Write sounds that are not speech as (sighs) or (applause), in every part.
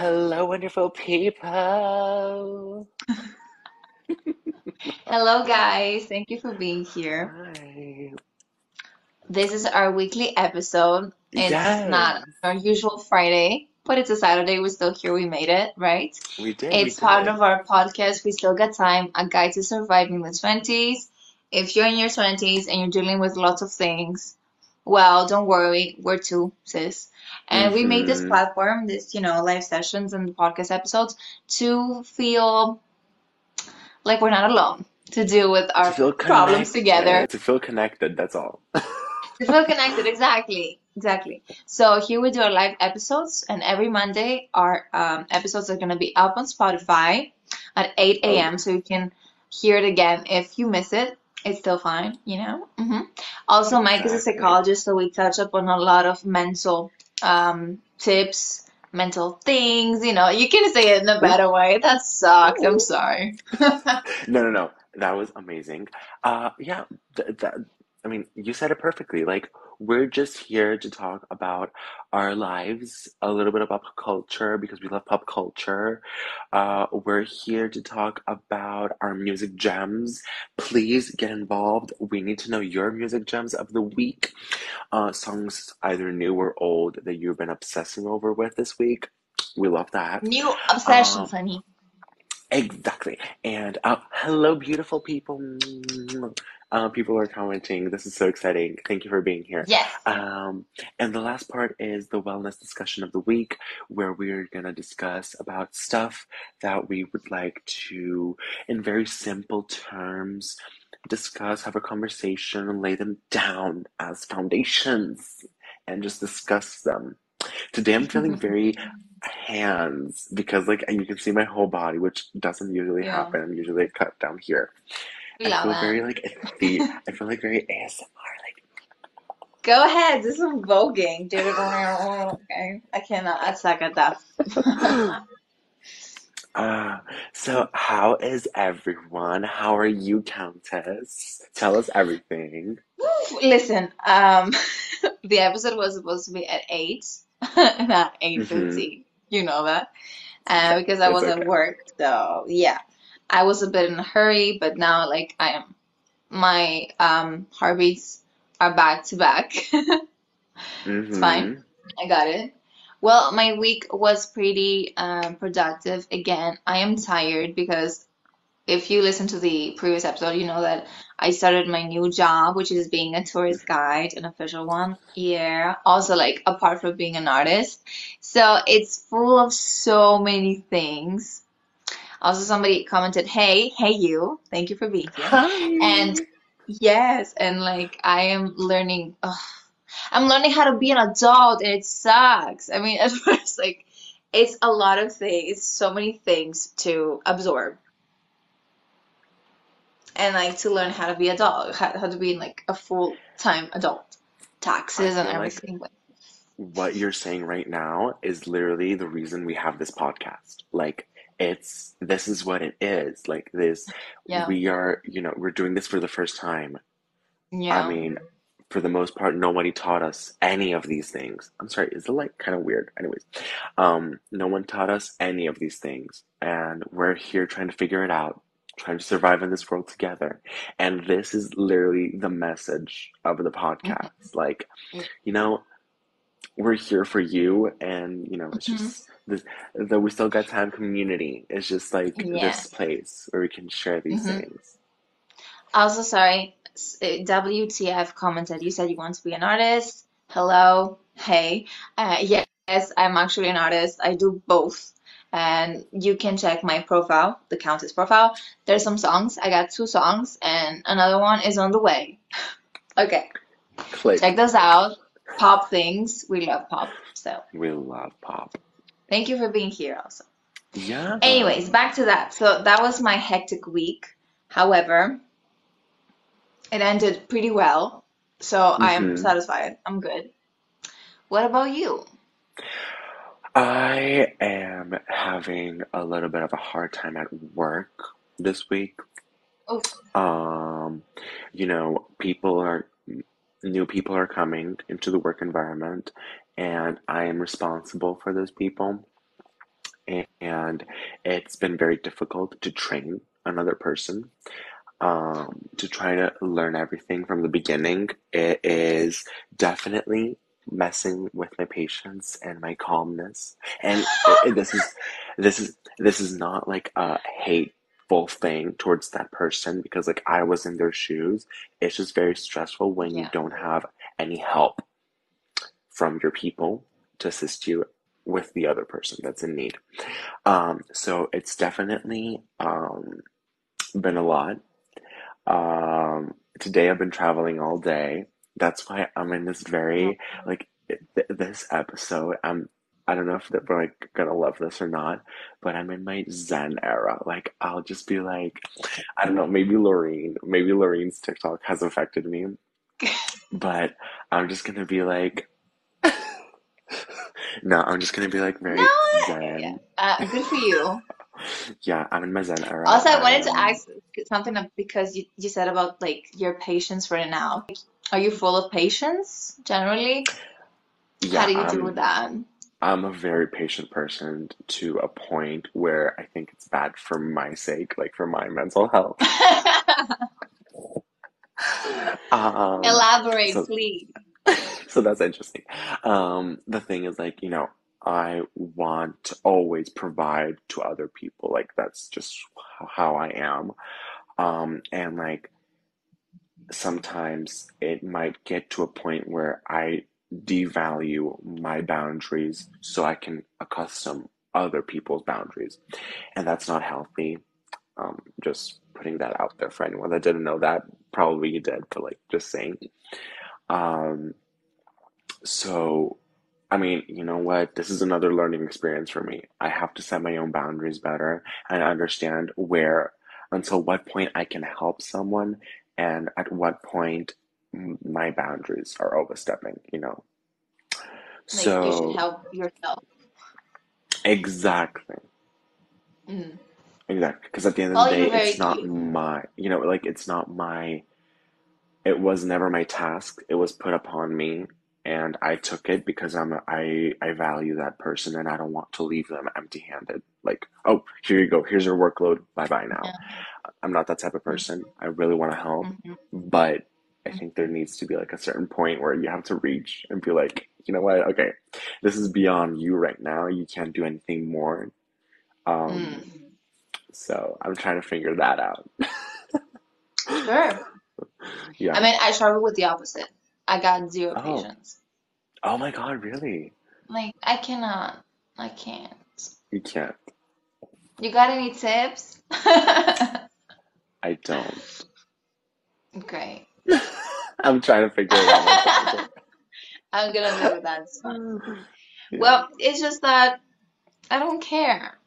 Hello, wonderful people. (laughs) Hello, guys. Thank you for being here. Hi. This is our weekly episode. It's not our usual Friday, but it's a Saturday. We're still here. We made it, right? we did, we It's part did. of our podcast. We still got time. A guide to surviving the 20s. If you're in your 20s and you're dealing with lots of things, well, don't worry. We're two, sis. And we made this Mm-hmm. platform, this, you know, live sessions and podcast episodes to feel like we're not alone, to deal with our feel problems together. to feel connected, that's all. (laughs) To feel connected, exactly, exactly. So here we do our live episodes, and every Monday our um, episodes are gonna be up on Spotify at 8 Oh, a.m. So you can hear it again if you miss it. It's still fine, you know. hmm Also, Mike is a psychologist, so we touch up on a lot of mental um, tips, mental things. You know, you can say it in a Ooh, better way. That sucked. I'm sorry. (laughs) No, no, no. That was amazing. Uh, yeah, th that, I mean, you said it perfectly. Like, we're just here to talk about our lives, a little bit about pop culture because we love pop culture. Uh, we're here to talk about our music gems. Please get involved. We need to know your music gems of the week. Uh, songs either new or old that you've been obsessing over with this week. We love that. New obsessions, Um, honey. Exactly. And uh, hello, beautiful people. Uh, people are commenting. This is so exciting. Thank you for being here. Yes. Um, and the last part is the wellness discussion of the week, where we're going to discuss about stuff that we would like to, in very simple terms, discuss, have a conversation, and lay them down as foundations and just discuss them. Today I'm feeling (laughs) very hands because like you can see my whole body, which doesn't usually Yeah, happen. I'm usually cut down here. We I feel it. very like the I feel like very ASMR. Like, go ahead, do some voguing. Do it on your own, okay? I cannot. I suck at that. (laughs) Uh so how is everyone? How are you, Countess? Tell us everything. Listen, um, (laughs) the episode was supposed to be at 8, (laughs) not Mm-hmm. You know that. Uh, because I was at okay. work. So, yeah. I was a bit in a hurry, but now like I am my um heartbeats are back to back. (laughs) It's fine. Mm-hmm. I got it. Well, my week was pretty um, productive. Again, I am tired because if you listen to the previous episode, you know that I started my new job, which is being a tourist guide, an official one. Yeah. Also, like, apart from being an artist. So it's full of so many things. Also, somebody commented, Hey, hey, you. Thank you for being here. And yes, and like, I am learning. ugh, I'm learning how to be an adult and it sucks. I mean, (laughs) at first, like, it's a lot of things, it's so many things to absorb and like to learn how to be adult, how, how to be like a full-time adult, taxes and feel like everything. What you're saying right now is literally the reason we have this podcast. Like, it's this is what it is. Like, this, yeah, we are, you know, we're doing this for the first time. Yeah. I mean, for the most part, nobody taught us any of these things. I'm sorry, is it like kind of weird? Anyways, um, no one taught us any of these things, and we're here trying to figure it out, trying to survive in this world together. And this is literally the message of the podcast. Like, you know, we're here for you, and you know, it's hmm just this the We Still Got Time community is just like Yeah. this place where we can share these hmm things. Also, sorry, uh, WTF commented. You said you want to be an artist. Hello, hey. Uh, yes, I'm actually an artist. I do both. And you can check my profile, the Countess profile. There's some songs. I got two songs, and another one is on the way. (laughs) Okay, Click. check those out. Pop things. We love pop. So We love pop. Thank you for being here also. Yeah. Anyways, back to that. So that was my hectic week. However, it ended pretty well. So I am Mm-hmm. satisfied. I'm good. What about you? I am having a little bit of a hard time at work this week. Oof. Um, you know, people are new people are coming into the work environment, and I am responsible for those people. and it's been very difficult to train another person um, to try to learn everything from the beginning. It is definitely messing with my patience and my calmness. And this is this is this is not like a hateful thing towards that person because like I was in their shoes. It's just very stressful when you don't have any help from your people to assist you with the other person that's in need. Um, so it's definitely um, been a lot. Um, today I've been traveling all day. That's why I'm in this very like th this episode. I'm I don't know if they're like gonna love this or not, but I'm in my Zen era. Like I'll just be like, I don't know, maybe Loreen, maybe Loreen's TikTok has affected me, but I'm just gonna be like, (laughs) no, I'm just gonna be like very No. Zen. Uh, good for you. (laughs) Yeah, I'm in my Zen era. Also, I wanted to Um, ask something because you, you said about like your patience right now. Are you full of patience generally? Yeah, How do you deal with that? I'm a very patient person to a point where I think it's bad for my sake, like for my mental health. (laughs) Um, Elaborate, so please. (laughs) so that's interesting. Um, the thing is like, you know, I want to always provide to other people. Like that's just how I am. Um, and like sometimes it might get to a point where I devalue my boundaries so I can accustom other people's boundaries. And that's not healthy. Um, just putting that out there for anyone that didn't know that. Probably you did, but like just saying. Um, so, I mean, you know what? This is another learning experience for me. I have to set my own boundaries better and understand where, until what point I can help someone and at what point my boundaries are overstepping, you know? Like you should So, help yourself. exactly. Mm. Exactly. Because at the end of the day, it's not cute. my, you know, like it's not my, it was never my task. It was put upon me and I took it because I'm a, I I value that person and I don't want to leave them empty-handed. Like, oh, here you go. Here's your workload. Bye-bye now. Yeah. I'm not that type of person. I really want to help, Mm-hmm. but I think there needs to be like a certain point where you have to reach and be like, you know what? Okay, this is beyond you right now. You can't do anything more. Um, Mm. so I'm trying to figure that out. (laughs) Sure. Yeah. I mean, I struggle with the opposite. I got zero Oh, patience. oh my God, really? Like, I cannot. I can't. You can't. You got any tips? (laughs) I don't. Great. (laughs) I'm trying to figure it out. (laughs) I'm gonna with that. Fine. Yeah. Well, it's just that I don't care.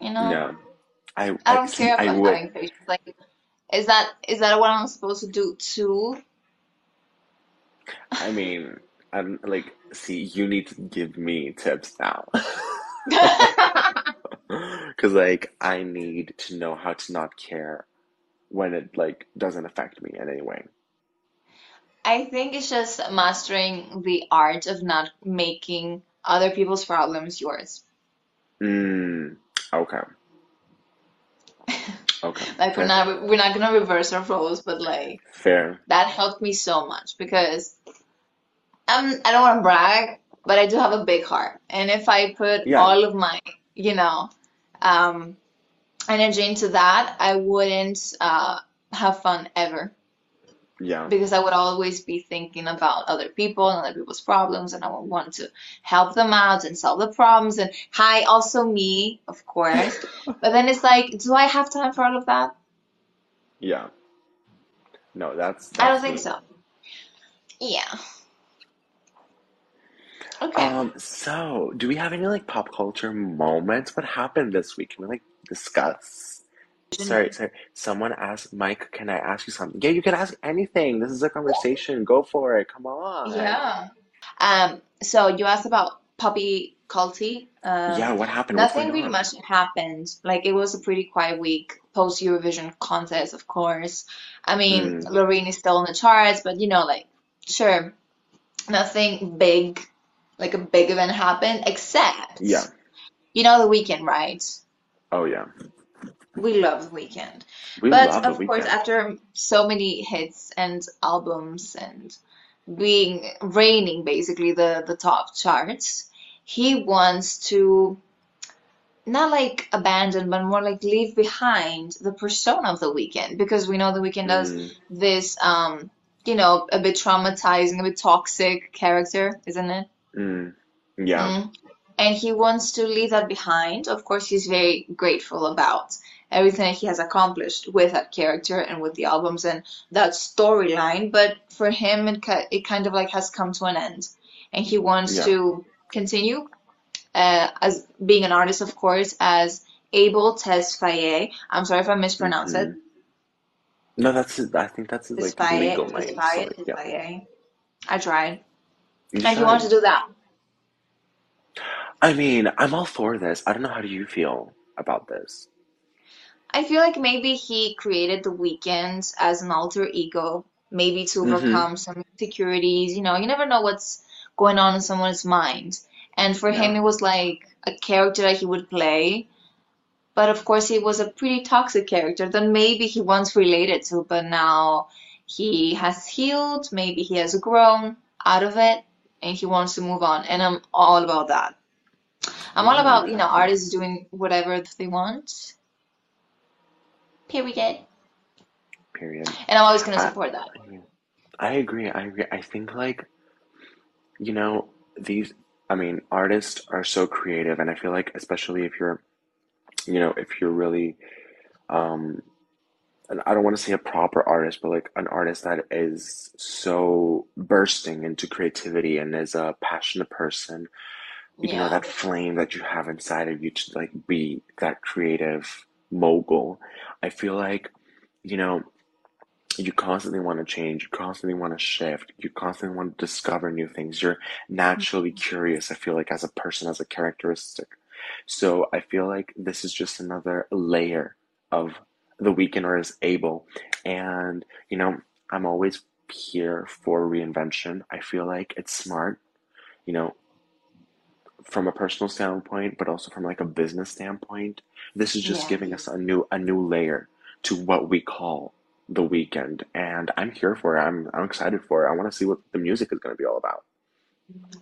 You know? Yeah. I I I don't see. care I about would. having patience. Like, is that is that what I'm supposed to do too? I mean, I'm like, see, you need to give me tips now. (laughs) Because like I need to know how to not care when it like doesn't affect me in any way. I think it's just mastering the art of not making other people's problems yours. Mm, okay. (laughs) Okay. Like we're not we're not gonna reverse our roles, but like Fair. that helped me so much because I'm I don't want to brag, but I do have a big heart, and if I put Yeah. all of my you know um, energy into that, I wouldn't uh, have fun ever Yeah. because I would always be thinking about other people and other people's problems, and I would want to help them out and solve the problems. And hi, also me, of course. (laughs) But then it's like, do I have time for all of that? Yeah. No, that's I don't think me. so. Yeah. Okay. Um, so do we have any like pop culture moments? What happened this week? Can we like discuss? Sorry, sorry. Someone asked Mike, can I ask you something? Yeah, you can ask anything. This is a conversation. Go for it. Come on. Yeah. Um, so you asked about Puppy Culty. Um, Yeah, what happened? Nothing really much happened. Like it was a pretty quiet week post Eurovision contest, of course. I mean, Mm, Loreen is still on the charts, but you know, like, sure, nothing big, like a big event happened, except yeah. You know The Weeknd, right? Oh yeah, We love The Weeknd. we But of course, after so many hits and albums and being reigning basically the the top charts, he wants to not like abandon, but more like leave behind the persona of The Weeknd because we know The Weeknd does Mm, this um you know a bit traumatizing, a bit toxic character, isn't it? mm, yeah, Mm. And he wants to leave that behind. Of course, he's very grateful about everything that he has accomplished with that character and with the albums and that storyline. But for him, it, it kind of like has come to an end. And he wants yeah. to continue uh, as being an artist, of course, as Abel Tesfaye. I'm sorry if I mispronounced it. hmm No, that's his, I think that's his like Tesfaye, legal name. So Tesfaye, like, yeah, Tesfaye. I tried. you And he wants to do that. I mean, I'm all for this. I don't know how do you feel about this. I feel like maybe he created the Weeknd as an alter ego, maybe to Mm-hmm. overcome some insecurities. You know, you never know what's going on in someone's mind. And for him, it was like a character that he would play. But of course, he was a pretty toxic character that maybe he once related to, but now he has healed, maybe he has grown out of it, and he wants to move on. And I'm all about that. I'm all about, you know, artists doing whatever they want. Period. period. And I'm always going to I, support that. I agree. I agree. I think like, you know, these, I mean, artists are so creative, and I feel like especially if you're, you know, if you're really, um, and I don't want to say a proper artist, but like an artist that is so bursting into creativity and is a passionate person, you know, that flame that you have inside of you to like be that creative mogul. I feel like, you know, you constantly want to change, you constantly want to shift, you constantly want to discover new things. You're naturally mm-hmm. curious, I feel like, as a person, as a characteristic. So I feel like this is just another layer of the weekender is able. And, you know, I'm always here for reinvention. I feel like it's smart, you know, from a personal standpoint, but also from like a business standpoint. This is just Yeah. giving us a new a new layer to what we call the Weeknd. And I'm here for it. I'm I'm excited for it. I want to see what the music is going to be all about.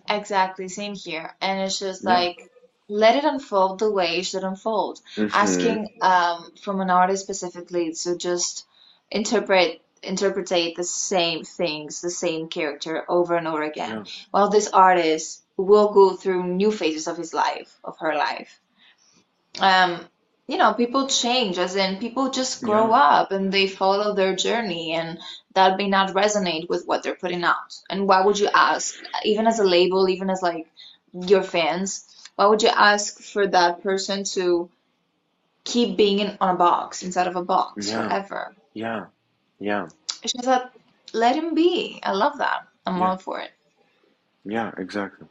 Exactly. Same here. And it's just Yeah. like, let it unfold the way it should unfold. Mm-hmm. Asking um, from an artist specifically to just interpret interpretate the same things, the same character over and over again. Yeah. While this artist will go through new phases of his life, of her life. um, you know, people change, as in people just grow Yeah. up and they follow their journey, and that may not resonate with what they're putting out. And why would you ask, even as a label, even as like your fans, why would you ask for that person to keep being in on a box inside of a box Yeah. forever? Yeah. Yeah. Just that let him be. I love that. I'm Yeah. all for it. Yeah, exactly.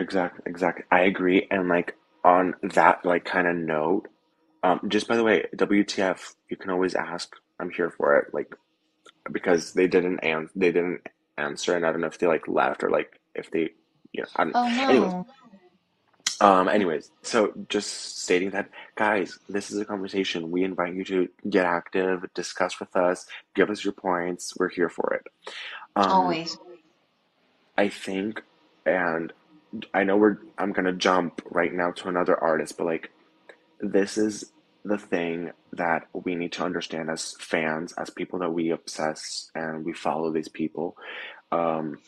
Exactly. Exactly. I agree. And like on that like kind of note, um just by the way, WTF, you can always ask. I'm here for it. Like because they didn't an they didn't answer and I don't know if they like left or like if they you know, I don't Oh anyways, no. Um, anyways, so just stating that, guys, this is a conversation. We invite you to get active, discuss with us, give us your points. We're here for it. Um, Always. I think, and I know we're, I'm gonna jump right now to another artist, but like, this is the thing that we need to understand as fans, as people that we obsess and we follow these people, um,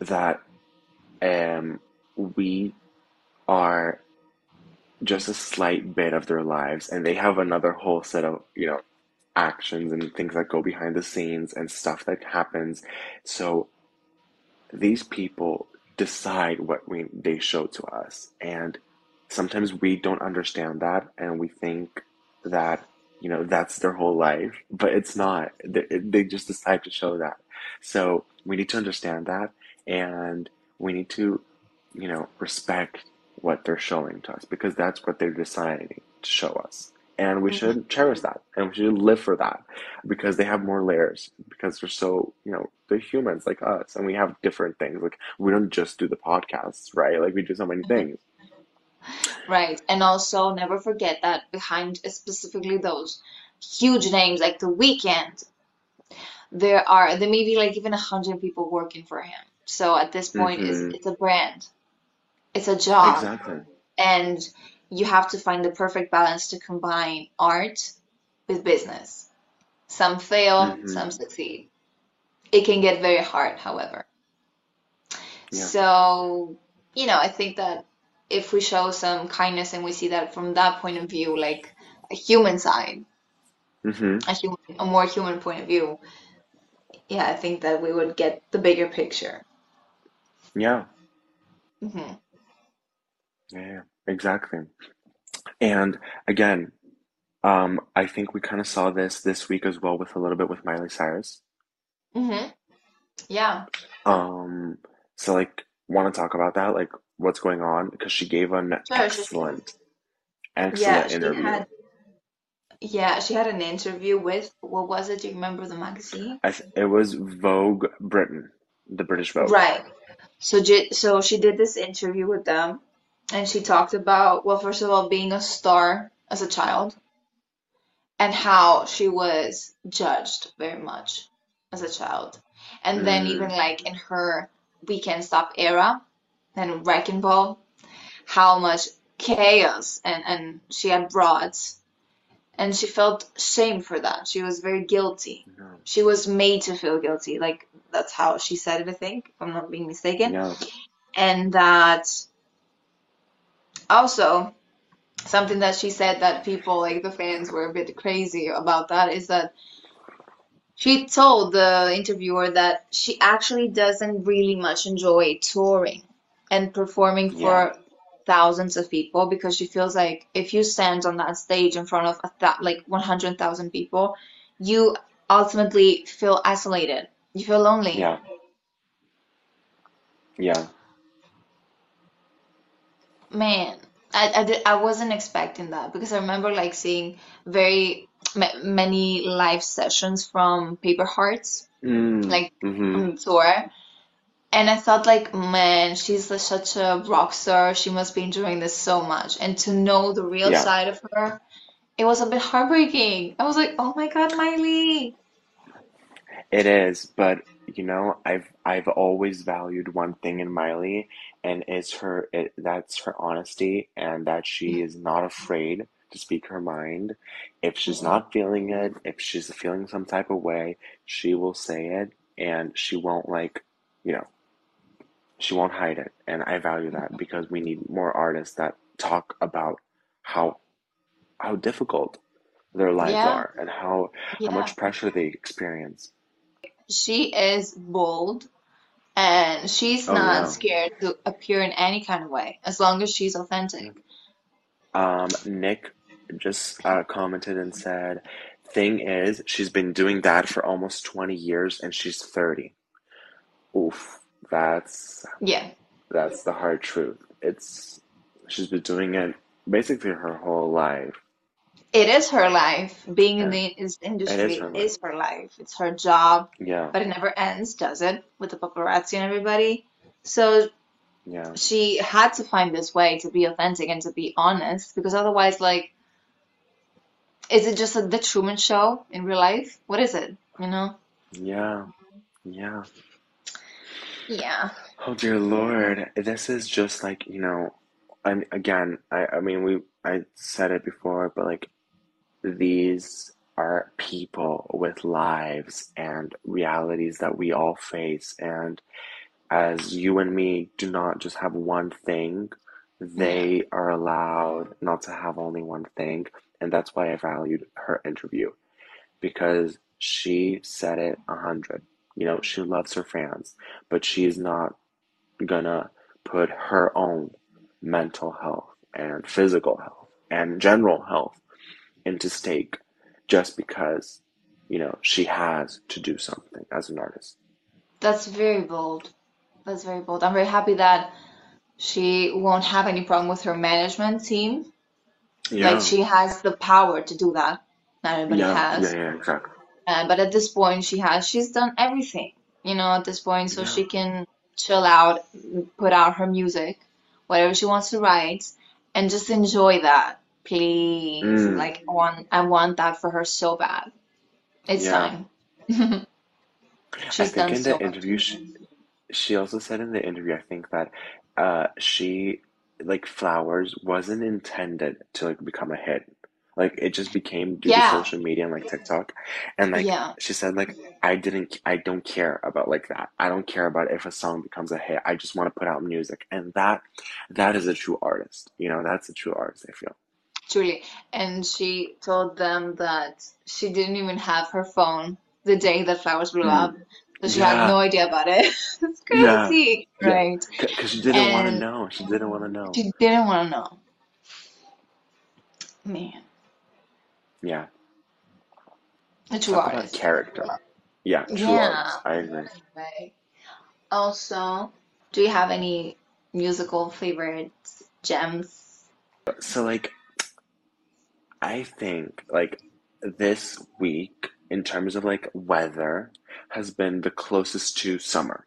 that, um, we are just a slight bit of their lives and they have another whole set of you know actions and things that go behind the scenes and stuff that happens. So these people decide what we they show to us. And sometimes we don't understand that and we think that you know that's their whole life but it's not. They, they just decide to show that. So we need to understand that and we need to you know respect what they're showing to us because that's what they're deciding to show us and we hmm should cherish that and we should live for that because they have more layers because they're so you know they're humans like us and we have different things like we don't just do the podcasts right like we do so many things Right. And also never forget that behind specifically those huge names like The Weeknd, there are there may be like even a hundred people working for him. So at this point it's hmm it's a brand. It's a job. exactly And you have to find the perfect balance to combine art with business. Some fail, hmm some succeed. It can get very hard, however. yeah So, you know, I think that if we show some kindness and we see that from that point of view, like a human side, hmm a human, a more human point of view, yeah, I think that we would get the bigger picture. yeah hmm yeah yeah, exactly and again um I think we kind of saw this this week as well with a little bit with Miley Cyrus hmm Yeah, Um, so like want to talk about that, like what's going on? Because she gave an sure. She, excellent, yeah, excellent she interview. had, yeah, she had an interview with, what was it? Do you remember the magazine? I th it was Vogue Britain, the British Vogue. Right. So, so she did this interview with them, and she talked about, well, first of all, being a star as a child. and how she was judged very much as a child. And then even Mm, like in her We Can't Stop era and Wrecking Ball, how much chaos and, and she had brought and she felt shame for that. She was very guilty. yeah, She was made to feel guilty. Like that's how she said it, I think, if I'm not being mistaken. yeah, And that also something that she said that people like the fans were a bit crazy about that is that she told the interviewer that she actually doesn't really much enjoy touring and performing yeah, for thousands of people because she feels like if you stand on that stage in front of a th like 100,000 people, you ultimately feel isolated. You feel lonely. yeah, yeah, Man, I, I, did, I wasn't expecting that because I remember like seeing very ma many live sessions from Paper Hearts, mm, like mm-hmm, on tour, and I thought like, man, she's like, such a rock star. She must be enjoying this so much. And to know the real yeah. side of her, it was a bit heartbreaking. I was like, oh my God, Miley. It is, but you know, I've I've always valued one thing in Miley, and it's her it, that's her honesty and that she is not afraid to speak her mind. If she's Mhm. not feeling it, if she's feeling some type of way, she will say it and she won't like, you know, she won't hide it. And I value that because we need more artists that talk about how how difficult their lives Yeah, are and how how much pressure they experience. She is bold and she's Oh not yeah. scared to appear in any kind of way as long as she's authentic. Um, Nick just uh, commented and said, "Thing is, she's been doing that for almost 20 years and she's 30." Oof, that's Yeah. that's the hard truth. It's she's been doing it basically her whole life. It is her life. Being in And the is- it is industry her is her life. It's her job, Yeah, but it never ends, does it? With the paparazzi and everybody. So yeah, she had to find this way to be authentic and to be honest, because otherwise, like, is it just a, the Truman Show in real life? What is it? You know? yeah, yeah. Yeah. Oh dear Lord, this is just like, you know, and again, I I mean we I said it before, but like these are people with lives and realities that we all face. And as you and me do not just have one thing, they are allowed not to have only one thing. And that's why I valued her interview because she said it a hundred. You know, she loves her fans, but she's not gonna put her own mental health and physical health and general health into stake just because, you know, she has to do something as an artist. That's very bold. That's very bold. I'm very happy that she won't have any problem with her management team Yeah. Like she has the power to do that. Not everybody Yeah. Yeah. has. Yeah. Exactly. Uh, but at this point, she has, she's done everything, you know, at this point, so Yeah. she can chill out, put out her music, whatever she wants to write, and just enjoy that. Please. Mm. Like, I want, I want that for her so bad. It's Yeah. time. (laughs) I think in so the interview, she, she also said in the interview, I think that uh, she like Flowers wasn't intended to like become a hit. Like it just became due to social media and like TikTok. And like yeah, she said, like I didn't, I don't care about like that. I don't care about if a song becomes a hit. I just want to put out music, and that that is a true artist. You know, that's a true artist. I feel. Truly. And she told them that she didn't even have her phone the day that Flowers blew Mm. up, so she had no idea about it. (laughs) It's yeah, crazy, yeah. right? Because she didn't want to know. She didn't want to know. she didn't want to know. Man, Yeah. a true Talk artist. character. Yeah, true Yeah. artist. I agree. Right. Also, do you have any musical favorites, gems? So like I think like this week in terms of like weather has been the closest to summer.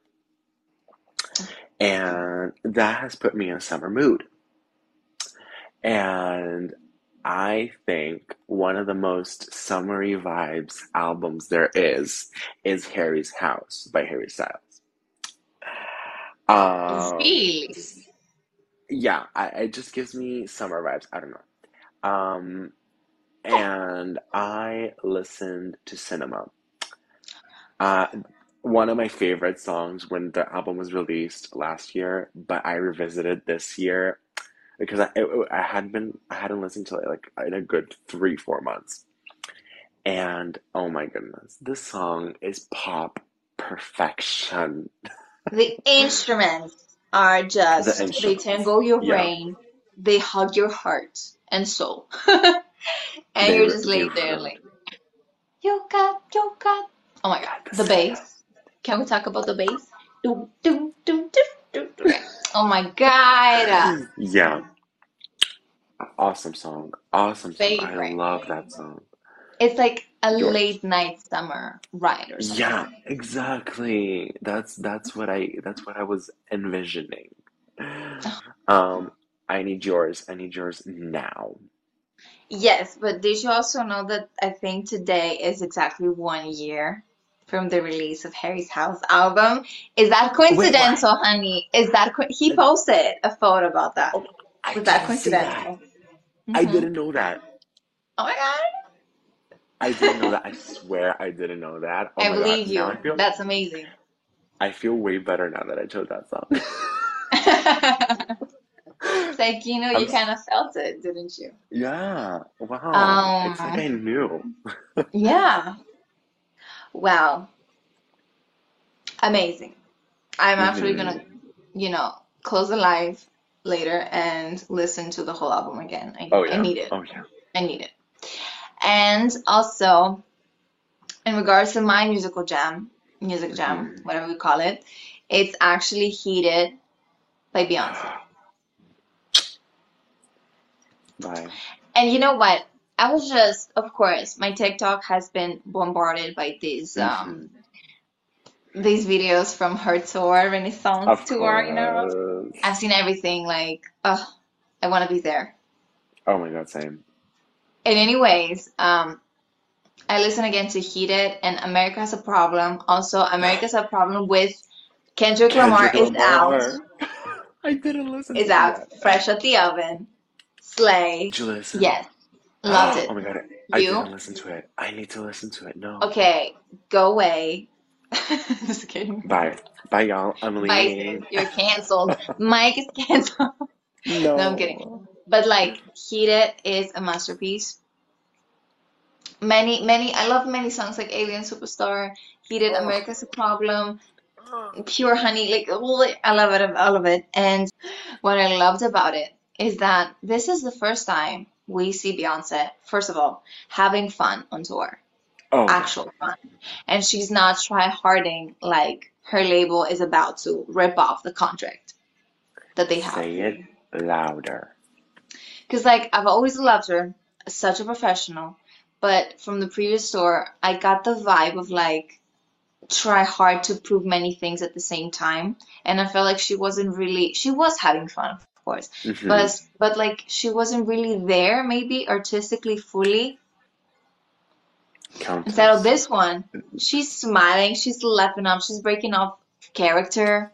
And that has put me in a summer mood. And I think one of the most summery vibes albums there is is Harry's House by Harry Styles. Um, yeah, I, it just gives me summer vibes. I don't know. Um, and I listened to Cinema. Uh, one of my favorite songs when the album was released last year, but I revisited this year because I it, I had been I hadn't listened to it like in a good three four months, and oh my goodness, this song is pop perfection. The instruments are The just, they tangle your yeah, brain, they hug your heart and soul. (laughs) And they you're re- just laying there like, you got. Oh my God, the bass. Can we talk about the bass? Doom, doom, doom, doom, doom, doom. Oh my God. (laughs) yeah, awesome song, awesome song. I love that song. It's like a Yours. late night summer ride or something. Yeah, exactly. That's that's what I that's what I was envisioning. Um, I need yours. I need yours now. Yes, but did you also know that I think today is exactly one year from the release of Harry's House album? Is that Wait, coincidental, honey? Is that co he posted a photo about that? Oh, I Was that didn't see that. coincidental? I hmm didn't know that. Oh my God. I didn't know that. I swear I didn't know that. Oh I God. believe Now you. I feel That's amazing. I feel way better now that I chose that song. (laughs) (laughs) Like, you know, you kind of felt it, didn't you? yeah. Wow. It's like I Um, knew. (laughs) yeah. Wow. Amazing. I'm actually gonna, hmm you know, close the live later and listen to the whole album again. I, Oh I need it. Oh yeah. I need it. And also, in regards to my musical jam, music jam, hmm whatever we call it, it's actually Heated by Beyonce. Bye. And you know what? I was just, of course, my TikTok has been bombarded by these hmm um these videos from her tour, Renaissance Of tour, you know. course. I've seen everything like, oh, I want to be there. Oh my God, same. And anyways, um, I listen again to Heated and America Has a Problem. Also, America Has a Problem with Kendrick Lamar Kendrick is out. Lamar. (laughs) I didn't listen Is to out. yet. Fresh at the oven. Slay. Did you listen? Yes. Loved Oh it. Oh my God, I You? didn't listen to it. I need to listen to it. No. Okay, go away. (laughs) Just kidding. Bye. Bye, y'all. I'm leaving. sis. You're canceled. (laughs) Mike is canceled. No, I'm kidding. But like, Heated is a masterpiece. Many, many, I love many songs like Alien Superstar, Heated, Oh. America's a Problem, Pure Honey, like, all I love it, all of it. And what I loved about it is that this is the first time we see Beyonce, first of all, having fun on tour, Oh, actual fun. And she's not try-harding like her label is about to rip off the contract that they have. Say it louder. Because like I've always loved her, such a professional, but from the previous tour, I got the vibe of like try hard to prove many things at the same time, and I felt like she wasn't really she was having fun, course, hmm but but like she wasn't really there maybe artistically fully. Instead of this one, she's smiling, she's laughing up, she's breaking off character.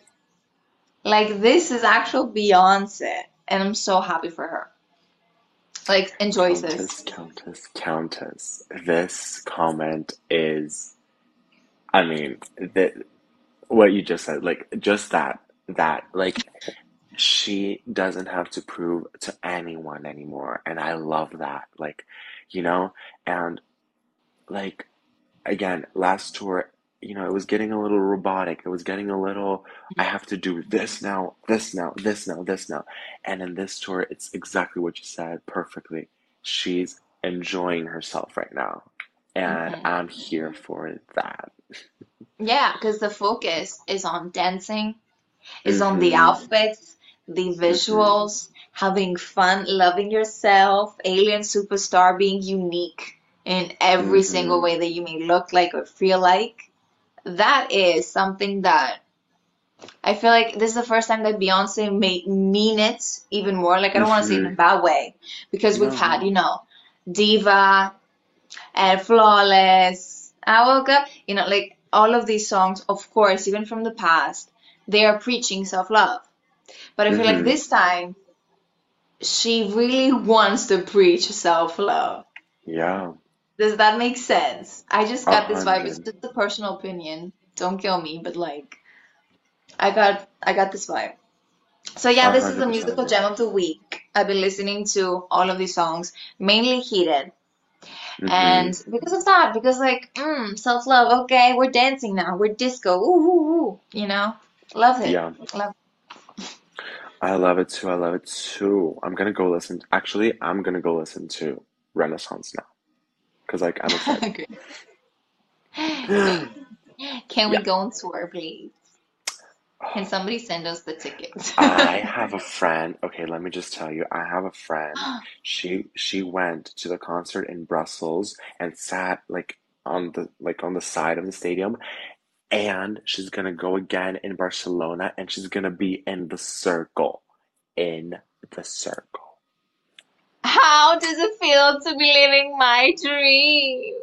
Like this is actual Beyonce, and I'm so happy for her. Like enjoys this. Countess, Countess, Countess. This comment is, I mean, that what you just said, like just that, that, like she doesn't have to prove to anyone anymore, and I love that. Like, you know, and like again, last tour, you know, it was getting a little robotic. It was getting a little, I have to do this now, this now, this now, this now. And in this tour, it's exactly what you said perfectly. She's enjoying herself right now. And hmm I'm here for that. (laughs) Yeah, because the focus is on dancing, is on the Mm-hmm. outfits, the visuals, having fun, loving yourself, alien superstar, being unique in every single Mm-hmm. way that you may look like or feel like. That is something that I feel like this is the first time that Beyonce may mean it even more. Like, I don't want to say it in a bad way because we've had, you know, Diva and Flawless. I woke up, you know, like all of these songs, of course, even from the past, they are preaching self-love. But I feel like Mm-hmm. this time she really wants to preach self-love. Yeah. Does that make sense? I just got this vibe. It's just a personal opinion. Don't kill me, but like I got I got this vibe. So yeah, this is the musical gem of the week. I've been listening to all of these songs, mainly Heated. Mm-hmm. And because of that, because like, mm, self-love, okay, we're dancing now, we're disco, ooh, ooh, ooh, you know? Love it. Yeah. Love I love it too. I love it too. I'm gonna go listen. Actually, I'm gonna go listen to Renaissance now because like I'm (laughs) excited. (gasps) Can we Yeah. go on tour, please? Can (sighs) somebody send us the tickets? I (laughs) have a friend. Okay, let me just tell you. I have a friend. (gasps) She she went to the concert in Brussels and sat like on the like on the side of the stadium, and she's gonna go again in Barcelona, and she's gonna be in the circle, in the circle. How does it feel to be living my dream?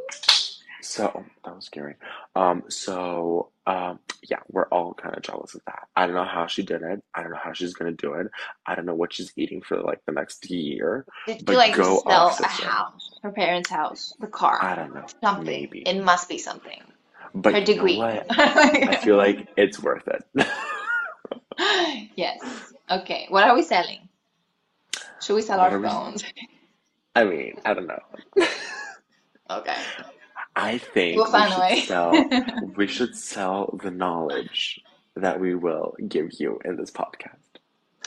So that was scary. Um, so um, yeah, we're all kind of jealous of that. I don't know how she did it. I don't know how she's gonna do it. I don't know what she's eating for like the next year. Did But like go sell off, a house, her parents' house, the car, I don't know. something? Maybe. It must be something. Her But you know degree. (laughs) I feel like it's worth it. (laughs) Yes. Okay. What are we selling? Should we sell What our are we? phones? (laughs) I mean, I don't know. Okay. I think We'll we find a should way. sell we should sell the knowledge that we will give you in this podcast.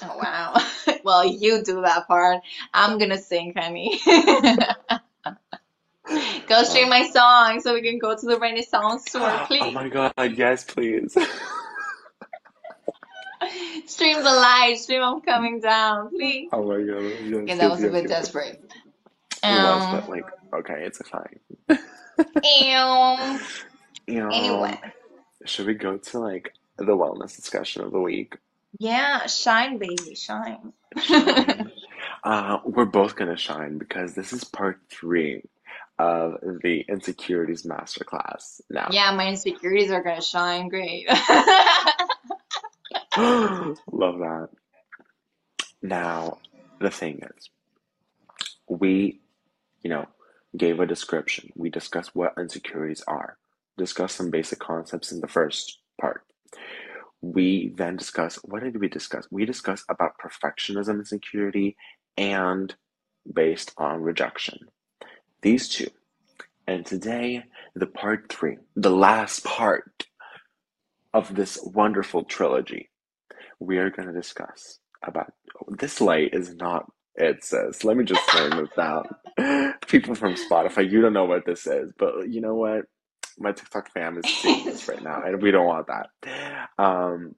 Oh, wow. Well, you do that part. I'm gonna sing, honey. Go stream my song so we can go to the Renaissance tour, please. oh my God, yes, please. (laughs) Stream the live, stream I'm coming down, please. Oh my God, Okay, yes, that yes, was a bit yes, yes. desperate. It was, Um, but like, okay, it's fine. ew. You Anyway, know, should we go to like the wellness discussion of the week? yeah, shine, baby, shine. Shine. (laughs) Uh, we're both gonna shine because this is part three of the insecurities masterclass now. Yeah, my insecurities are gonna shine. Great. (laughs) (gasps) Love that. Now, the thing is, we, you know, gave a description. We discussed what insecurities are, discussed some basic concepts in the first part. We then discussed, what did we discuss? We discussed about perfectionism insecurity and based on rejection. These two. And today, the part three, the last part of this wonderful trilogy, we are going to discuss about this light is not it says let me just turn this down. People from spotify you don't know what this is but you know what? My tiktok fam is seeing this right now and we don't want that. Um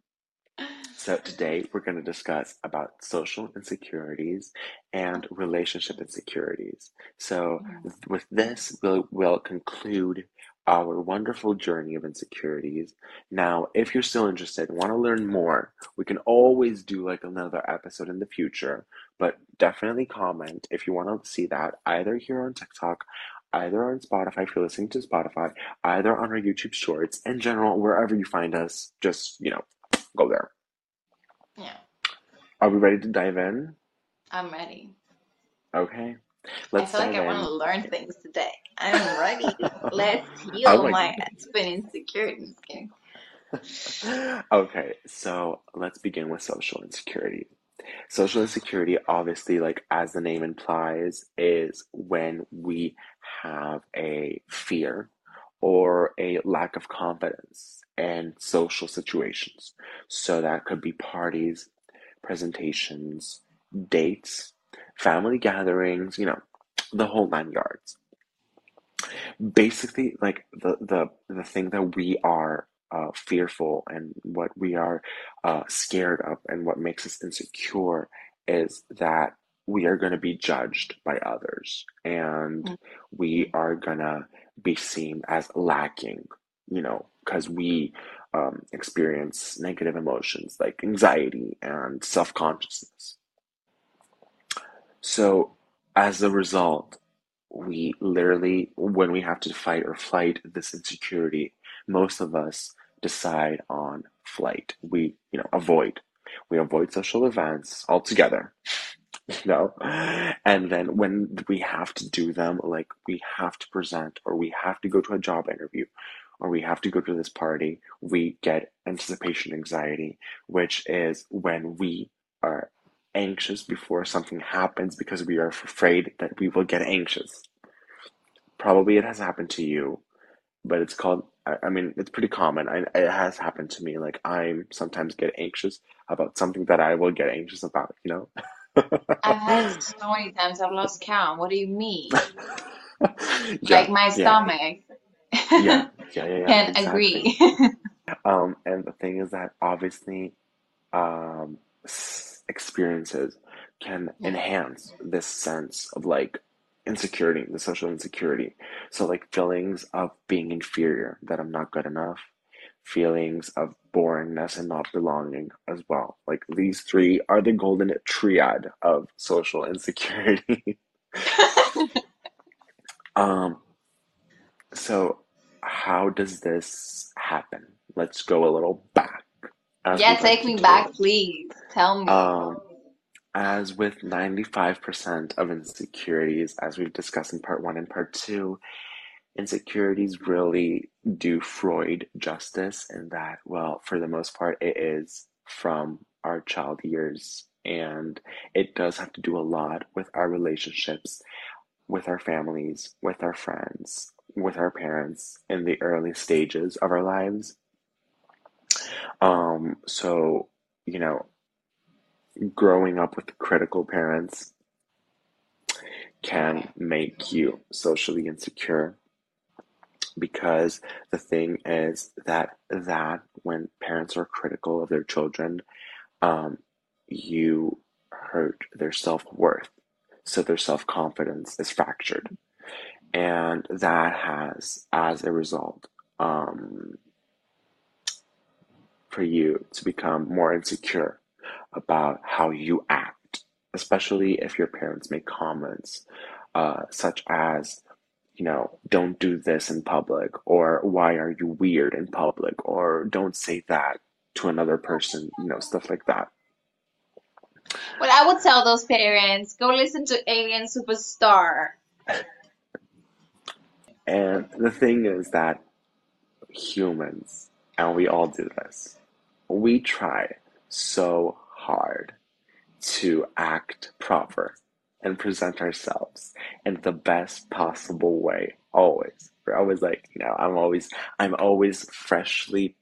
So today we're going to discuss about social insecurities and relationship insecurities. So mm. with this, we'll, we'll conclude our wonderful journey of insecurities. Now, if you're still interested and want to learn more, we can always do like another episode in the future, but definitely comment if you want to see that either here on TikTok, either on Spotify if you're listening to Spotify, either on our YouTube shorts, in general, wherever you find us, just, you know, go there. Yeah, Are we ready to dive in? I'm ready. Okay, let's I feel like dive I want to learn things today. I'm ready. (laughs) Let's heal like my husband insecurities. Okay. Okay, so let's begin with social insecurity. Social insecurity, obviously, like as the name implies, is when we have a fear or a lack of confidence in social situations. So that could be parties, presentations, dates, family gatherings, you know, the whole nine yards. Basically, like the the the thing that we are uh, fearful and what we are uh, scared of and what makes us insecure is that we are going to be judged by others and we are going to be seen as lacking, you know, because we um, experience negative emotions like anxiety and self-consciousness. So, as a result, we literally, when we have to fight or flight this insecurity, most of us decide on flight. We, you know, avoid. We avoid social events altogether, (laughs) you know? And then when we have to do them, like we have to present or we have to go to a job interview or we have to go to this party, we get anticipation anxiety, which is when we are anxious before something happens because we are afraid that we will get anxious. Probably it has happened to you, but it's called, I, I mean, it's pretty common. I, it has happened to me. Like, I'm sometimes get anxious about something that I will get anxious about, you know? I've had it so many times I've lost count. What do you mean? (laughs) Yeah, Like my stomach. yeah, yeah, (laughs) yeah, yeah, Can exactly. agree. (laughs) Um, and the thing is that obviously, um, experiences can enhance this sense of like insecurity, the social insecurity. So, like feelings of being inferior, that I'm not good enough, feelings of boringness and not belonging as well. Like these three are the golden triad of social (laughs) insecurity. (laughs) Um, so how does this happen? Let's go a little back, Yeah, take me back, please. Tell me. Um, as with 95% of insecurities, as we've discussed in part one and part two, insecurities really do Freud justice in that, well, for the most part, it is from our child years. And it does have to do a lot with our relationships, with our families, with our friends, with our parents in the early stages of our lives. Um, so, you know, growing up with critical parents can make you socially insecure because the thing is that that when parents are critical of their children, um, you hurt their self-worth. So their self-confidence is fractured. And that has, as a result, um, for you to become more insecure about how you act, especially if your parents make comments uh, such as, you know, don't do this in public, or why are you weird in public, or don't say that to another person, you know, stuff like that. Well, I would tell those parents, go listen to Alien Superstar. And the thing is that humans, and we all do this, we try so hard to act proper and present ourselves in the best possible way always. We're always like you know i'm always i'm always freshly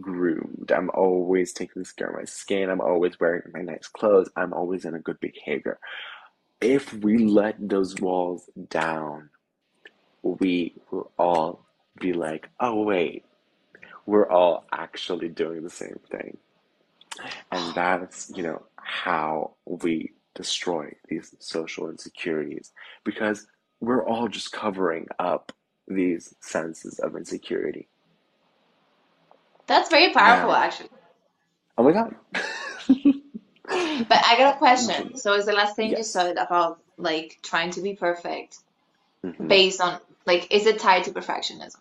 groomed. I'm always taking care of my skin. I'm always wearing my nice clothes. I'm always in a good behavior. If we let those walls down we will all be like oh wait we're all actually doing the same thing And (sighs) that's, you know, how we destroy these social insecurities because we're all just covering up these senses of insecurity. That's very powerful, Now, actually. oh my God. (laughs) But I got a question. Mhm. So is the last thing you said about like trying to be perfect hmm based on like is it tied to perfectionism?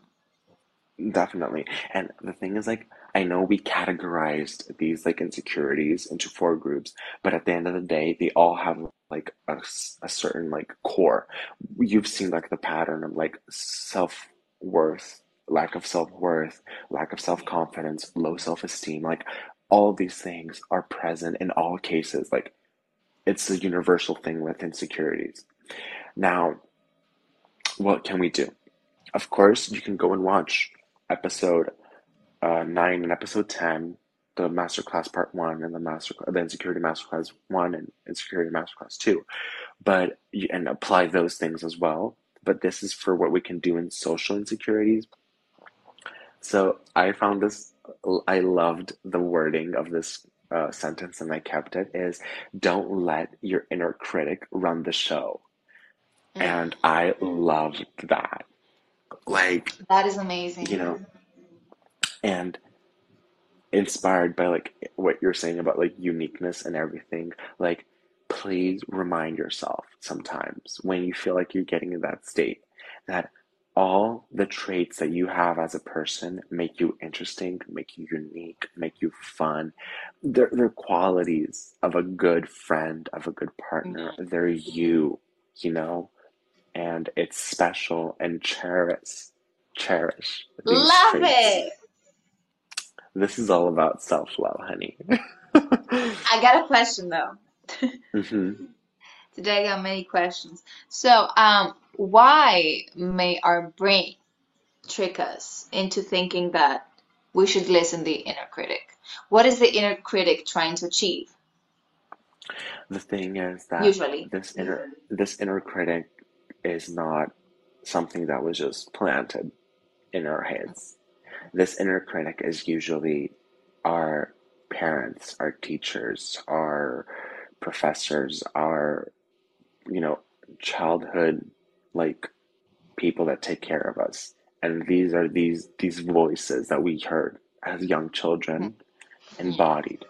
Definitely. And the thing is, like, I know we categorized these like insecurities into four groups, but at the end of the day, they all have like a, a certain like core. You've seen like the pattern of like self-worth, lack of self-worth, lack of self-confidence, low self-esteem. Like, all these things are present in all cases. Like, it's a universal thing with insecurities. Now, what can we do? Of course, you can go and watch episode uh, 9 and episode 10, the masterclass part 1 and the master the insecurity masterclass 1 and insecurity masterclass 2. But and apply those things as well. But this is for what we can do in social insecurities. So I found this I loved the wording of this uh, sentence and I kept it is don't let your inner critic run the show. Mm, And I loved that. Like, that is amazing. you know, and inspired by like what you're saying about like uniqueness and everything like please remind yourself sometimes when you feel like you're getting in that state that all the traits that you have as a person make you interesting make you unique make you fun they're, they're qualities of a good friend of a good partner Mhm. they're you you know and it's special and cherish cherish Love traits it. this is all about self-love, honey. (laughs) I got a question though. hmm (laughs) Today I got many questions. So, um, why may our brain trick us into thinking that we should listen the inner critic? What is the inner critic trying to achieve, The thing is that usually? this inner this inner critic is not something that was just planted in our heads. This inner critic is usually our parents, our teachers, our professors, our, you know, childhood like people that take care of us. And these are these these voices that we heard as young children mm-hmm. embodied.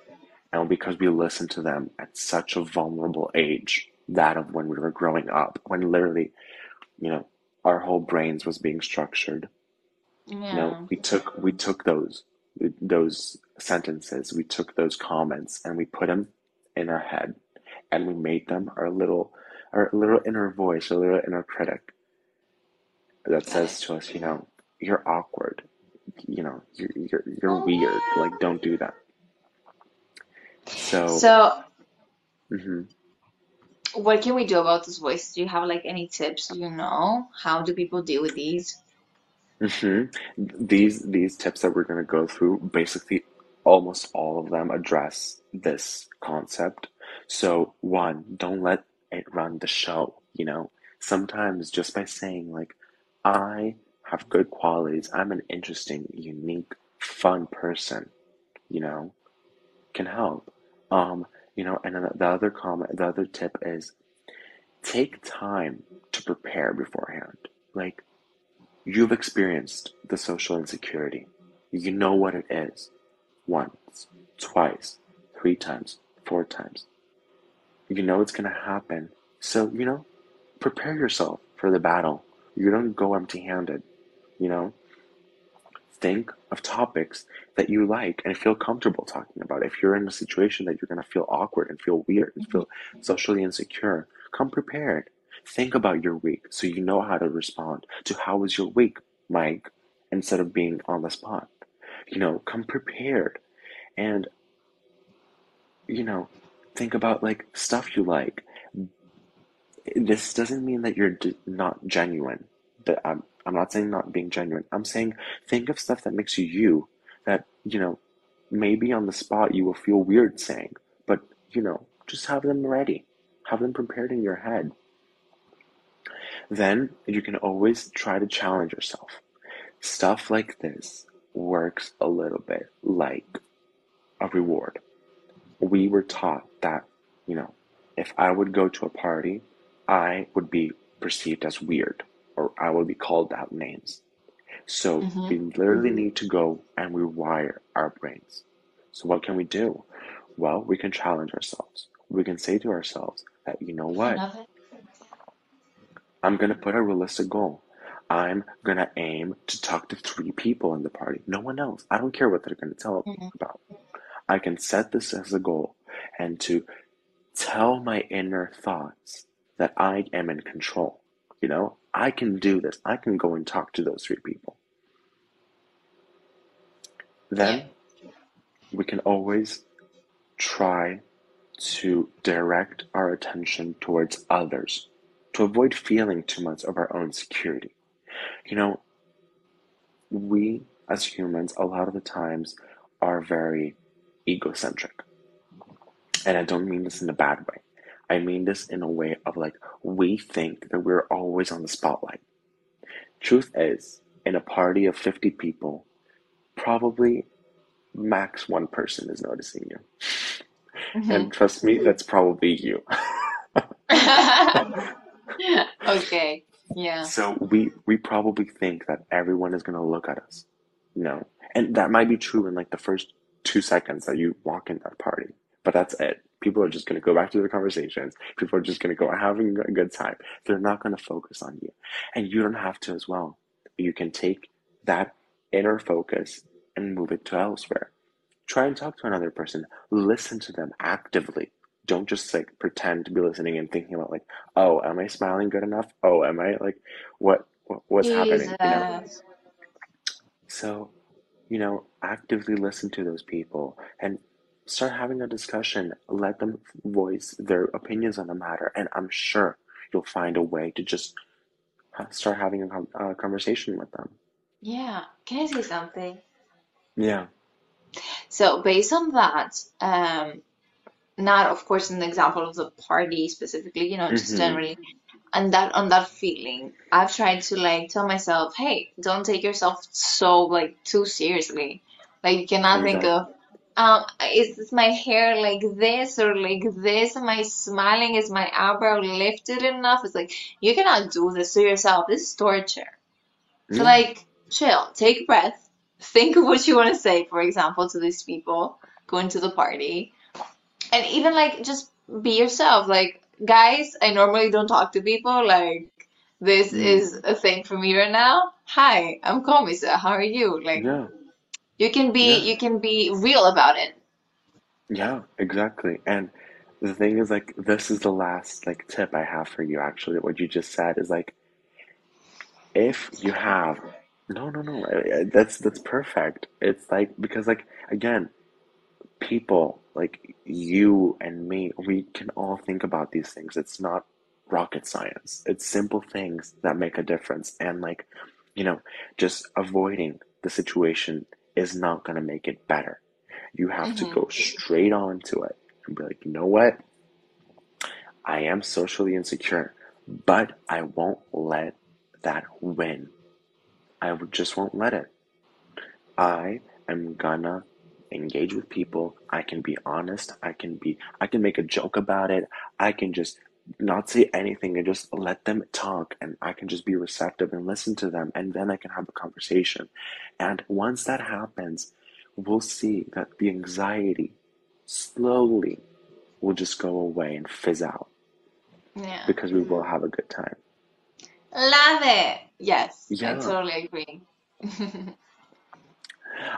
And because we listened to them at such a vulnerable age, that of when we were growing up, when literally, you know, our whole brains was being structured. You know, Yeah. we took we took those those sentences, we took those comments, and we put them in our head, and we made them our little our little inner voice, our little inner critic that says to us, you know, you're awkward, you know, you're you're you're weird, like don't do that. So, So, mhm. What can we do about this voice? Do you have like any tips? You know, how do people deal with these? hmm These these tips that we're going to go through, basically almost all of them address this concept. So one, don't let it run the show, you know. Sometimes just by saying like, I have good qualities, I'm an interesting, unique, fun person, you know, can help. Um, you know, and then the other comment, the other tip is take time to prepare beforehand. Like You've experienced the social insecurity. You know what it is. Once, twice, three times, four times. You know it's going to happen. So, you know, prepare yourself for the battle. You don't go empty handed. You know, think of topics that you like and feel comfortable talking about. If you're in a situation that you're going to feel awkward and feel weird and feel mm-hmm. socially insecure, come prepared. Think about your week so you know how to respond to how was your week, Mike, instead of being on the spot. You know, come prepared and, you know, think about like stuff you like. This doesn't mean that you're d- not genuine. That I'm, I'm not saying not being genuine. I'm saying think of stuff that makes you you that, you know, maybe on the spot you will feel weird saying, but, you know, just have them ready. Have them prepared in your head. Then you can always try to challenge yourself. Stuff like this works a little bit like a reward. we were taught that, you know, if I would go to a party, I would be perceived as weird or I will be called out names. So we hmm literally need to go and rewire our brains. So what can we do? Well, we can challenge ourselves. We can say to ourselves that, you know what? I'm gonna put a realistic goal. I'm gonna aim to talk to three people in the party. No one else. I don't care what they're gonna tell Mhm. about. I can set this as a goal and to tell my inner thoughts that I am in control. You know, I can do this. I can go and talk to those three people. Then we can always try to direct our attention towards others to avoid feeling too much of our own security. You know, we as humans, a lot of the times, are very egocentric. And I don't mean this in a bad way. I mean this in a way of like, we think that we're always on the spotlight. Truth is, in a party of 50 people, probably max one person is noticing you. And hmm trust me, that's probably you. (laughs) Okay. Yeah. So we we probably think that everyone is gonna look at us. No. And that might be true in like the first two seconds that you walk in that party. But that's it. People are just gonna go back to their conversations. People are just gonna go having a good time. They're not gonna focus on you. And you don't have to as well. You can take that inner focus and move it to elsewhere. Try and talk to another person. Listen to them actively. Don't just like pretend to be listening and thinking about like, oh, am I smiling good enough? Oh, am I like, what, what what's happening? You know. So, you know, actively listen to those people and start having a discussion. Let them voice their opinions on the matter, and I'm sure you'll find a way to just start having a, a conversation with them. Yeah. Can I say something? Yeah. So based on that, um, not of course an example of the party specifically, you know, just Mm-hmm. generally, and that on that feeling, I've tried to like tell myself, hey, don't take yourself so like too seriously. Like you cannot think of, um, is my hair like this or like this? Am I smiling? Is my eyebrow lifted enough? It's like you cannot do this to yourself. This is torture. So like chill, take a breath, think of what you want to say, for example, to these people going to the party. And even like just be yourself. Like, guys, I normally don't talk to people. Like, this Mm. is a thing for me right now. Hi, I'm Komisa. How are you? Like, Yeah. You can be Yeah. you can be real about it. Yeah. Exactly. And the thing is, like, this is the last like tip I have for you. Actually, what you just said is like, if you have, no, no, no, that's that's perfect. It's like because like again, people like you and me, we can all think about these things. It's not rocket science. It's simple things that make a difference. And like, you know, just avoiding the situation is not going to make it better. You have to hmm go straight on to it and be like, you know what? I am socially insecure, but I won't let that win. I just won't let it. I am gonna engage with people. I can be honest. I can be, I can make a joke about it. I can just not say anything and just let them talk and I can just be receptive and listen to them and then I can have a conversation. And once that happens, we'll see that the anxiety slowly will just go away and fizz out Yeah. because we will have a good time. Love it. Yes, I totally agree. (laughs)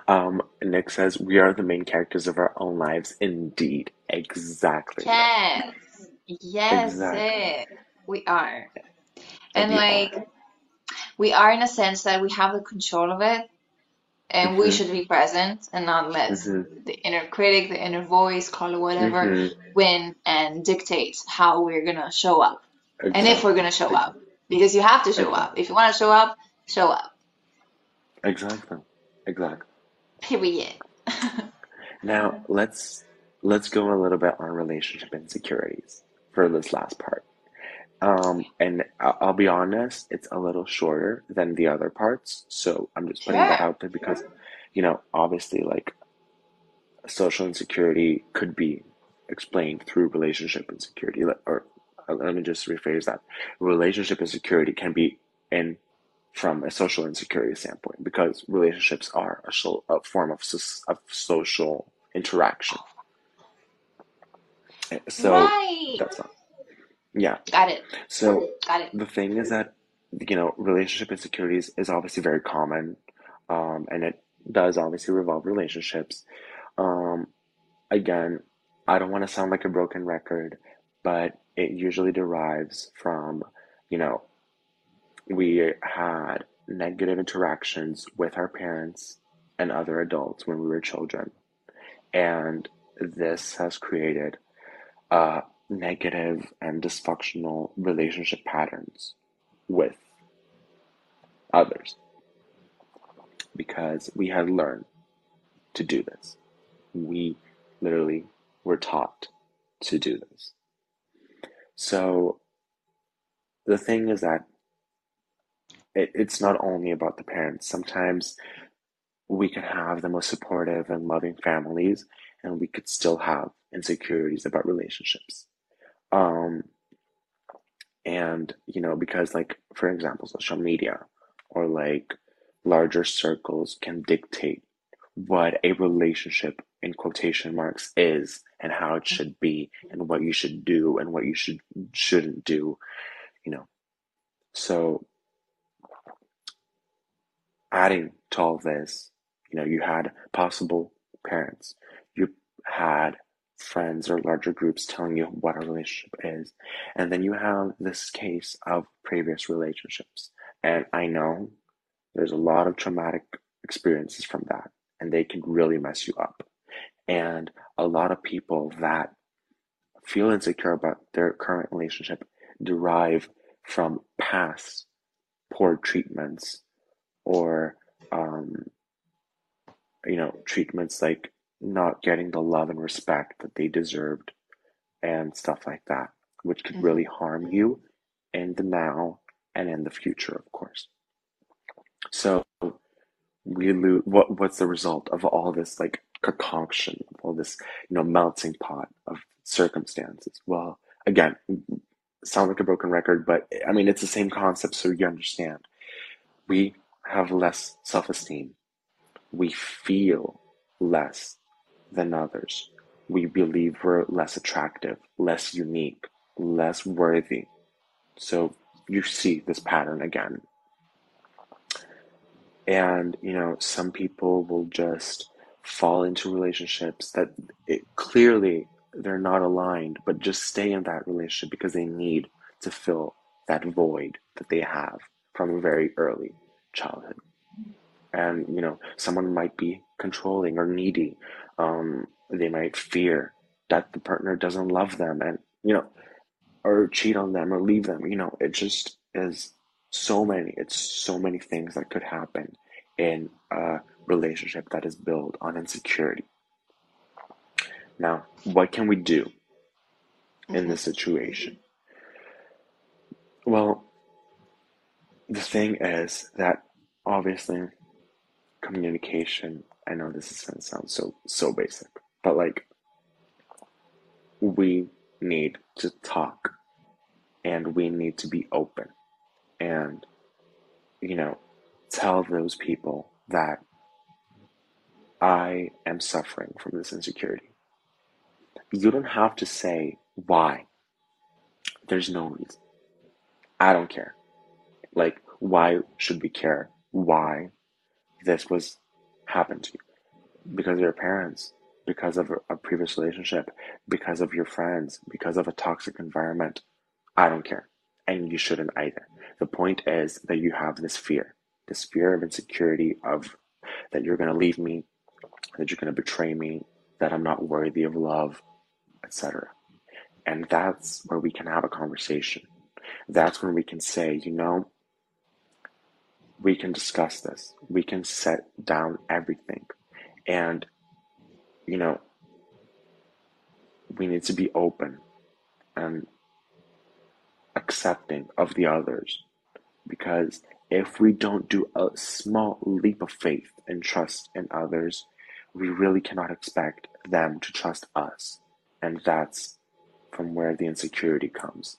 Um, Nick says, We are the main characters of our own lives. Indeed. Exactly. Yes. Yes, Exactly. We are. And we like are. we are in a sense that we have the control of it and we Mm-hmm. should be present and not let Mm-hmm. the inner critic, the inner voice, call it whatever, Mm-hmm. win and dictate how we're gonna show up and if we're gonna show up. Because you have to show Exactly. up. If you want to show up, show up. Exactly. Exactly. Period. (laughs) Now let's let's go a little bit on relationship insecurities for this last part. Um, and I'll, I'll be honest, it's a little shorter than the other parts, so I'm just putting that out there because, you know, obviously, like social insecurity could be explained through relationship insecurity. Or uh, let me just rephrase that: relationship insecurity can be in from a social insecurity standpoint because relationships are a, so, a form of, of social interaction. So Right. that's not, yeah. Got it. So Got it. the thing is that you know relationship insecurities is obviously very common, um, and it does obviously revolve relationships. Um, again, I don't want to sound like a broken record, but it usually derives from you know we had negative interactions with our parents and other adults when we were children, and this has created uh, negative and dysfunctional relationship patterns with others because we had learned to do this. We literally were taught to do this. So the thing is that it, it's not only about the parents. Sometimes we can have the most supportive and loving families, and we could still have insecurities about relationships. Um, and you know, because like for example, social media or like larger circles can dictate what a relationship in quotation marks is and how it should be and what you should do and what you should shouldn't do you know so adding to all this you know you had possible parents you had friends or larger groups telling you what a relationship is. And then you have this case of previous relationships. And i know there's a lot of traumatic experiences from that and they can really mess you up. And a lot of people that feel insecure about their current relationship derive from past poor treatments or um, you know treatments like not getting the love and respect that they deserved and stuff like that which could Mhm. really harm you in the now and in the future of course. So we lose what what's the result of all this like concoction all this you know melting pot of circumstances? Well again sound like a broken record but i mean it's the same concept so you understand. We have less self-esteem. We feel less than others. We believe we're less attractive less unique less worthy. So you see this pattern again. And you know some people will just fall into relationships that it, clearly they're not aligned but just stay in that relationship because they need to fill that void that they have from a very early childhood. And you know someone might be controlling or needy um, they might fear that the partner doesn't love them and you know or cheat on them or leave them. You know it just is so many it's so many things that could happen in a relationship that is built on insecurity. Now what can we do in Mhm. this situation? Well the thing is that obviously communication i know this is to sound so so basic but like we need to talk and we need to be open and you know tell those people that i am suffering from this insecurity. You don't have to say why. There's no reason. I don't care. Like why should we care why this was happened to you because of your parents, because of a previous relationship, because of your friends, because of a toxic environment. I don't care. And you shouldn't either. The point is that you have this fear, this fear of insecurity of that you're going to leave me, that you're going to betray me, that I'm not worthy of love, etc. And that's where we can have a conversation. That's when we can say, you know, we can discuss this. We can set down everything. And, you know, we need to be open and accepting of the others. Because if we don't do a small leap of faith and trust in others, we really cannot expect them to trust us. and that's from where the insecurity comes.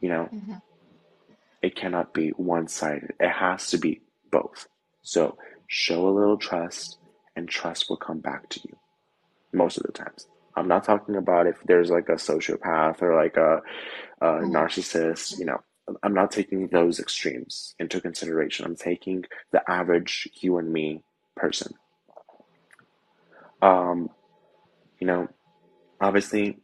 You know, hmm it cannot be one sided, it has to be both. So show a little trust, and trust will come back to you most of the times. I'm not talking about if there's like a sociopath or like a, a hmm narcissist, you know, I'm not taking those extremes into consideration. I'm taking the average you and me person. Um, you know, obviously,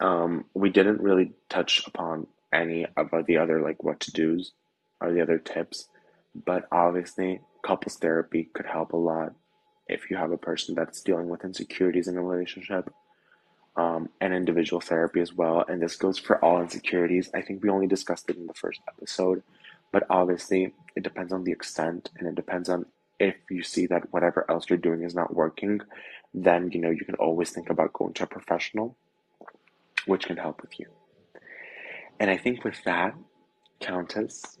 um, we didn't really touch upon any of the other like what to do's or the other tips, but obviously, couples therapy could help a lot if you have a person that's dealing with insecurities in a relationship um, and individual therapy as well. And this goes for all insecurities. I think we only discussed it in the first episode, but obviously it depends on the extent and it depends on if you see that whatever else you're doing is not working, then you know you can always think about going to a professional, which can help with you. And I think with that, Countess,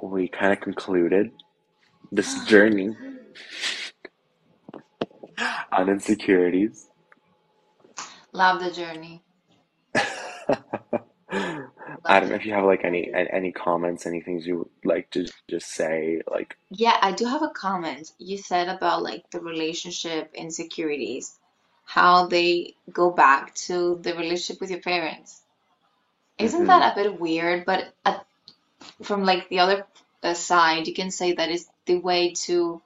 we kind of concluded this (gasps) journey on insecurities. Love the journey. I don't know if you have like any any comments, any things you would like to just say, like, Yeah, I do have a comment. You said about like the relationship insecurities, how they go back to the relationship with your parents. Isn't mm-hmm, that a bit weird? But at, from like the other uh, side, you can say that is the way to,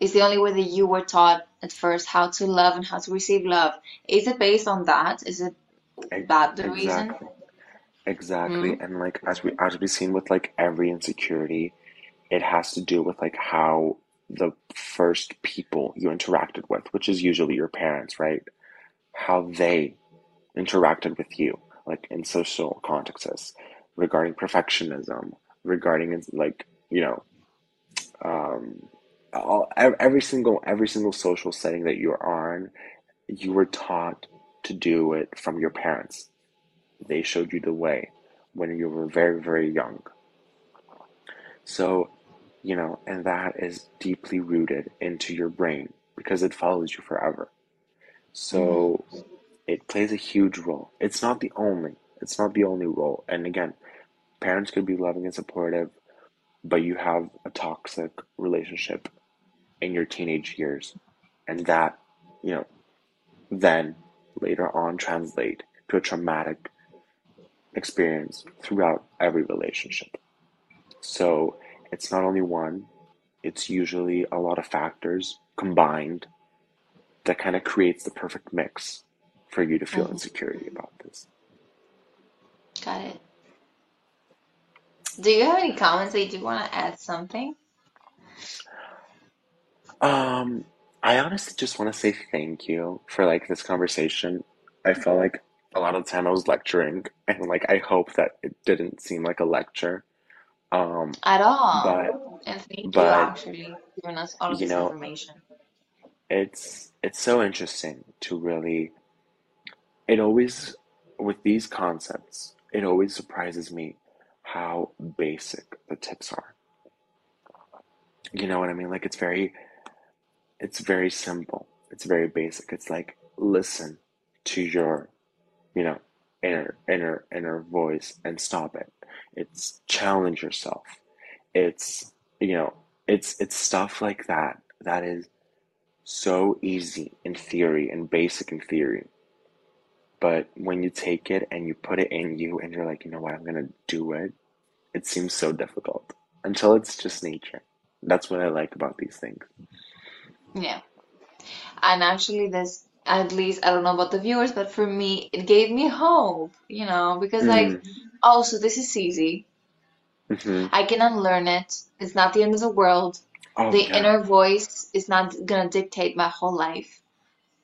is the only way that you were taught at first how to love and how to receive love. Is it based on that? Is it that the reason? exactly, exactly, Mm, and like as we as we've seen with like every insecurity, it has to do with like how the first people you interacted with, which is usually your parents, right? How they interacted with you, like in social contexts, regarding perfectionism, regarding like you know um, all, every single every single social setting that you're on, you were taught to do it from your parents. They showed you the way when you were very very young. So, you know, and that is deeply rooted into your brain because it follows you forever. So it plays a huge role. It's not the only. It's not the only role. And again, parents could be loving and supportive, but you have a toxic relationship in your teenage years, and that, you know, then later on translate to a traumatic experience throughout every relationship. So it's not only one, it's usually a lot of factors combined that kind of creates the perfect mix for you to feel hmm insecurity about this. Got it. Do you have any comments that you want to add something? Um, I honestly just want to say thank you for like this conversation. I felt like a lot of the time I was lecturing, and like I hope that it didn't seem like a lecture. Um, At all. but And thank you but actually giving us all you this know, information. it's it's so interesting to really. It always with these concepts, it always surprises me how basic the tips are. You know what I mean? Like it's very it's very simple. It's very basic. It's like listen to your you know, inner inner inner voice and stop it. It's challenge yourself. It's you know, it's it's stuff like that that is so easy in theory and basic in theory. But when you take it and you put it in you and you're like, you know what, I'm gonna do it, it seems so difficult. Until it's just nature. That's what I like about these things. Yeah. And actually, this, at least, I don't know about the viewers, but for me, it gave me hope, you know, because like, Mm, oh, so this is easy. mm-hmm. I can unlearn it. It's not the end of the world. Oh The yeah. inner voice is not gonna dictate my whole life.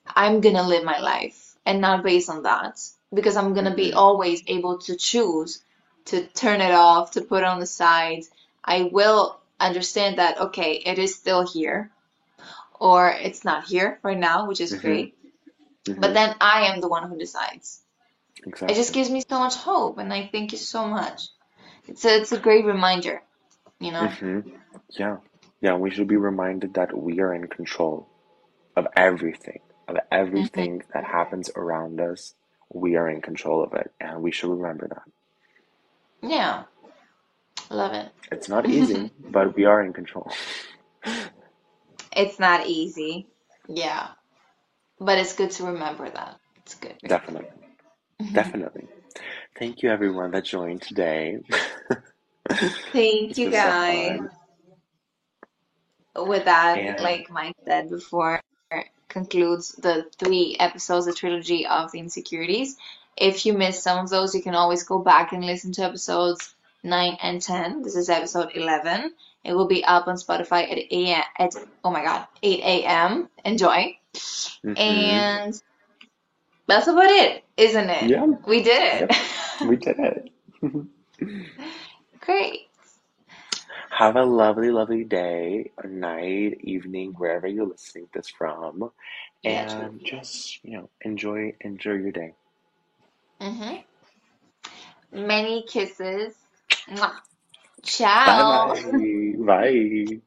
I'm gonna live my life and not based on that because I'm gonna be Mm-hmm. always able to choose to turn it off, to put it on the side. I will understand that, okay, it is still here or it's not here right now, which is Mm-hmm. great. But Mm-hmm. then I am the one who decides. Exactly. It just gives me so much hope, and I thank you so much. It's a, it's a great reminder, you know? Mm-hmm. Yeah. Yeah, we should be reminded that we are in control of everything. Of everything mm-hmm. that happens around us, we are in control of it, and we should remember that. Yeah, love it. It's not easy, (laughs) but we are in control. It's not easy. Yeah, but it's good to remember that. It's good. Definitely. Mm-hmm. Definitely. Thank you, everyone that joined today. (laughs) Thank you was so guys. With that, And like Mike said before, concludes the three episodes, the trilogy of the insecurities. If you missed some of those, you can always go back and listen to episodes 9 and 10. This is episode 11. It will be up on Spotify at 8 a.m. at oh my god, 8 a.m. Enjoy. hmm And that's about it, isn't it? Yeah, We did yep, it. we did it. (laughs) (laughs) Great. Have a lovely, lovely day, or night, evening, wherever you're listening to this from, Yeah, and just, you know, enjoy enjoy your day. hmm Many kisses. Mwah. Ciao. bye. Bye.